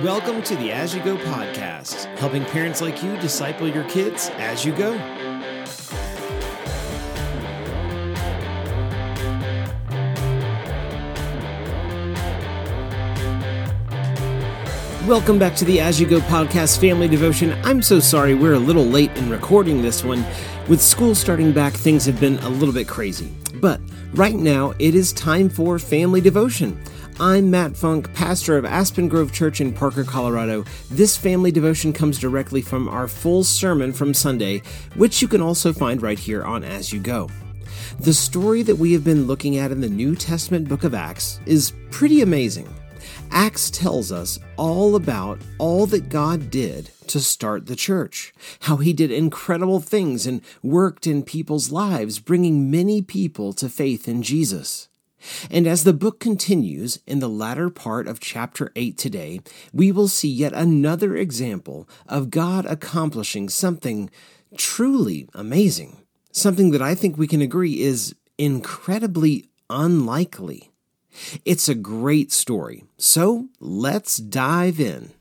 Welcome to the As You Go podcast, helping parents like you disciple your kids as you go. Welcome back to the As You Go podcast family devotion. I'm so sorry we're a little late in recording this one. With school starting back, things have been a little bit crazy. But right now, it is time for family devotion. I'm Matt Funk, pastor of Aspen Grove Church in Parker, Colorado. This family devotion comes directly from our full sermon from Sunday, which you can also find right here on As You Go. The story that we have been looking at in the New Testament book of Acts is pretty amazing. Acts tells us all about all that God did to start the church, how he did incredible things and worked in people's lives, bringing many people to faith in Jesus. And as the book continues in the latter part of chapter 8 today, we will see yet another example of God accomplishing something truly amazing, something that I think we can agree is incredibly unlikely. It's a great story. So let's dive in.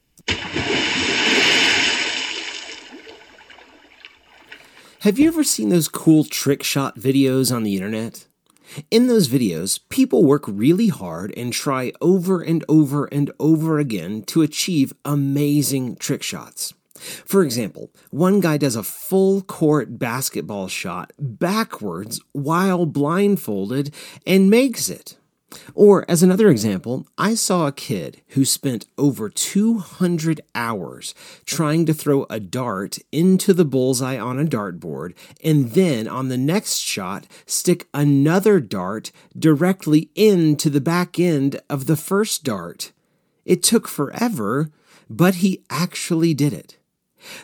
Have you ever seen those cool trick shot videos on the internet? In those videos, people work really hard and try over and over and over again to achieve amazing trick shots. For example, one guy does a full court basketball shot backwards while blindfolded and makes it. Or, as another example, I saw a kid who spent over 200 hours trying to throw a dart into the bullseye on a dartboard, and then on the next shot, stick another dart directly into the back end of the first dart. It took forever, but he actually did it.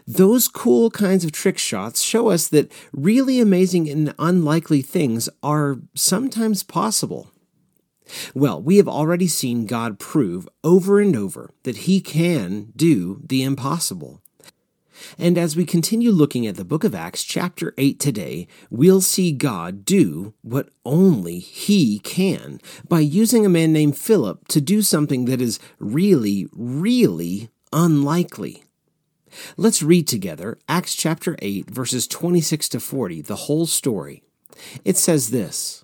Those cool kinds of trick shots show us that really amazing and unlikely things are sometimes possible. Well, we have already seen God prove over and over that He can do the impossible. And as we continue looking at the book of Acts, chapter 8 today, we'll see God do what only He can by using a man named Philip to do something that is really, really unlikely. Let's read together Acts chapter 8, verses 26 to 40, the whole story. It says this.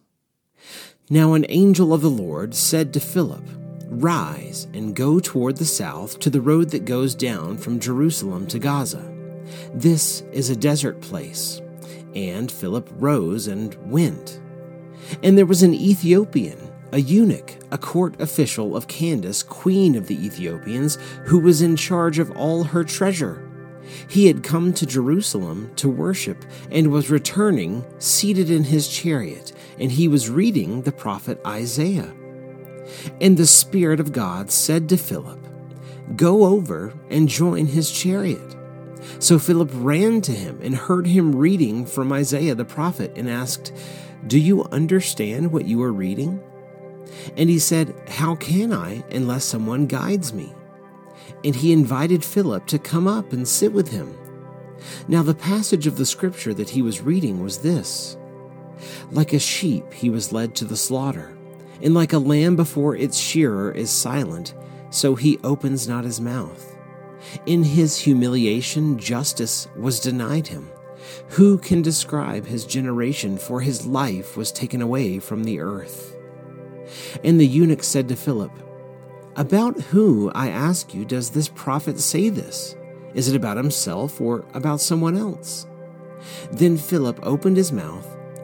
Now an angel of the Lord said to Philip, Rise and go toward the south to the road that goes down from Jerusalem to Gaza. This is a desert place. And Philip rose and went. And there was an Ethiopian, a eunuch, a court official of Candace, queen of the Ethiopians, who was in charge of all her treasure. He had come to Jerusalem to worship and was returning, seated in his chariot and he was reading the prophet Isaiah. And the Spirit of God said to Philip, Go over and join his chariot. So Philip ran to him and heard him reading from Isaiah the prophet and asked, Do you understand what you are reading? And he said, How can I unless someone guides me? And he invited Philip to come up and sit with him. Now, the passage of the scripture that he was reading was this like a sheep, he was led to the slaughter, and like a lamb before its shearer is silent, so he opens not his mouth. In his humiliation, justice was denied him. Who can describe his generation? For his life was taken away from the earth. And the eunuch said to Philip, About who, I ask you, does this prophet say this? Is it about himself or about someone else? Then Philip opened his mouth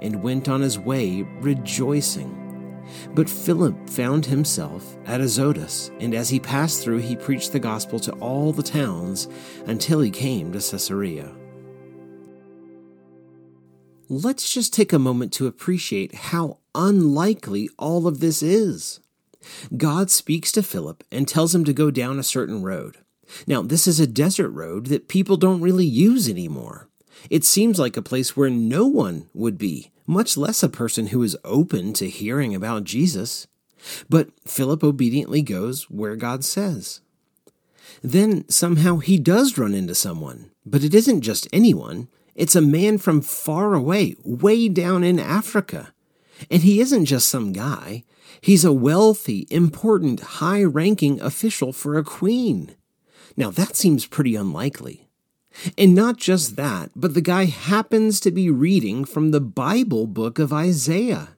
and went on his way rejoicing. But Philip found himself at Azotus, and as he passed through, he preached the gospel to all the towns until he came to Caesarea. Let's just take a moment to appreciate how unlikely all of this is. God speaks to Philip and tells him to go down a certain road. Now, this is a desert road that people don't really use anymore. It seems like a place where no one would be, much less a person who is open to hearing about Jesus. But Philip obediently goes where God says. Then somehow he does run into someone, but it isn't just anyone. It's a man from far away, way down in Africa. And he isn't just some guy. He's a wealthy, important, high ranking official for a queen. Now that seems pretty unlikely. And not just that, but the guy happens to be reading from the Bible book of Isaiah.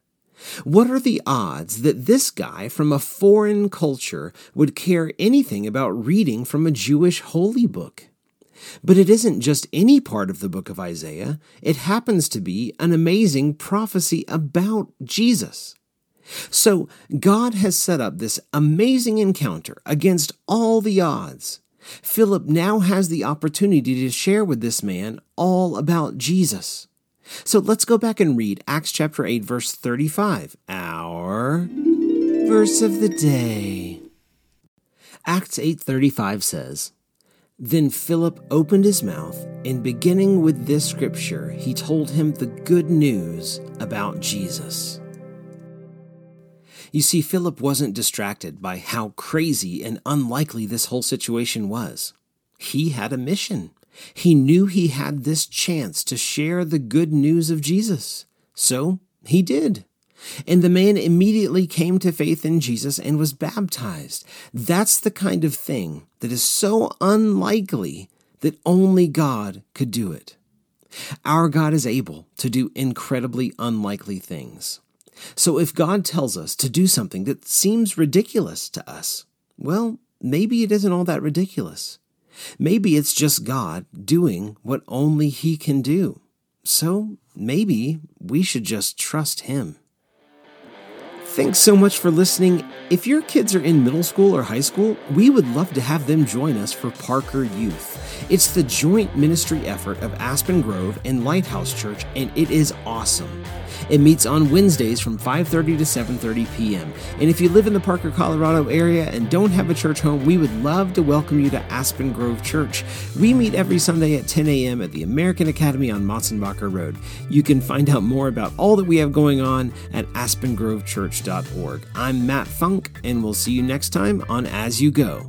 What are the odds that this guy from a foreign culture would care anything about reading from a Jewish holy book? But it isn't just any part of the book of Isaiah, it happens to be an amazing prophecy about Jesus. So God has set up this amazing encounter against all the odds. Philip now has the opportunity to share with this man all about Jesus. So let's go back and read Acts chapter 8, verse 35, our verse of the day. Acts 8:35 says, Then Philip opened his mouth, and beginning with this scripture, he told him the good news about Jesus. You see, Philip wasn't distracted by how crazy and unlikely this whole situation was. He had a mission. He knew he had this chance to share the good news of Jesus. So he did. And the man immediately came to faith in Jesus and was baptized. That's the kind of thing that is so unlikely that only God could do it. Our God is able to do incredibly unlikely things. So if God tells us to do something that seems ridiculous to us, well, maybe it isn't all that ridiculous. Maybe it's just God doing what only He can do. So maybe we should just trust Him. Thanks so much for listening. If your kids are in middle school or high school, we would love to have them join us for Parker Youth. It's the joint ministry effort of Aspen Grove and Lighthouse Church, and it is awesome. It meets on Wednesdays from 5:30 to 7:30 p.m. And if you live in the Parker, Colorado area and don't have a church home, we would love to welcome you to Aspen Grove Church. We meet every Sunday at 10 a.m. at the American Academy on Motsenbocker Road. You can find out more about all that we have going on at I'm Matt Funk, and we'll see you next time on As You Go.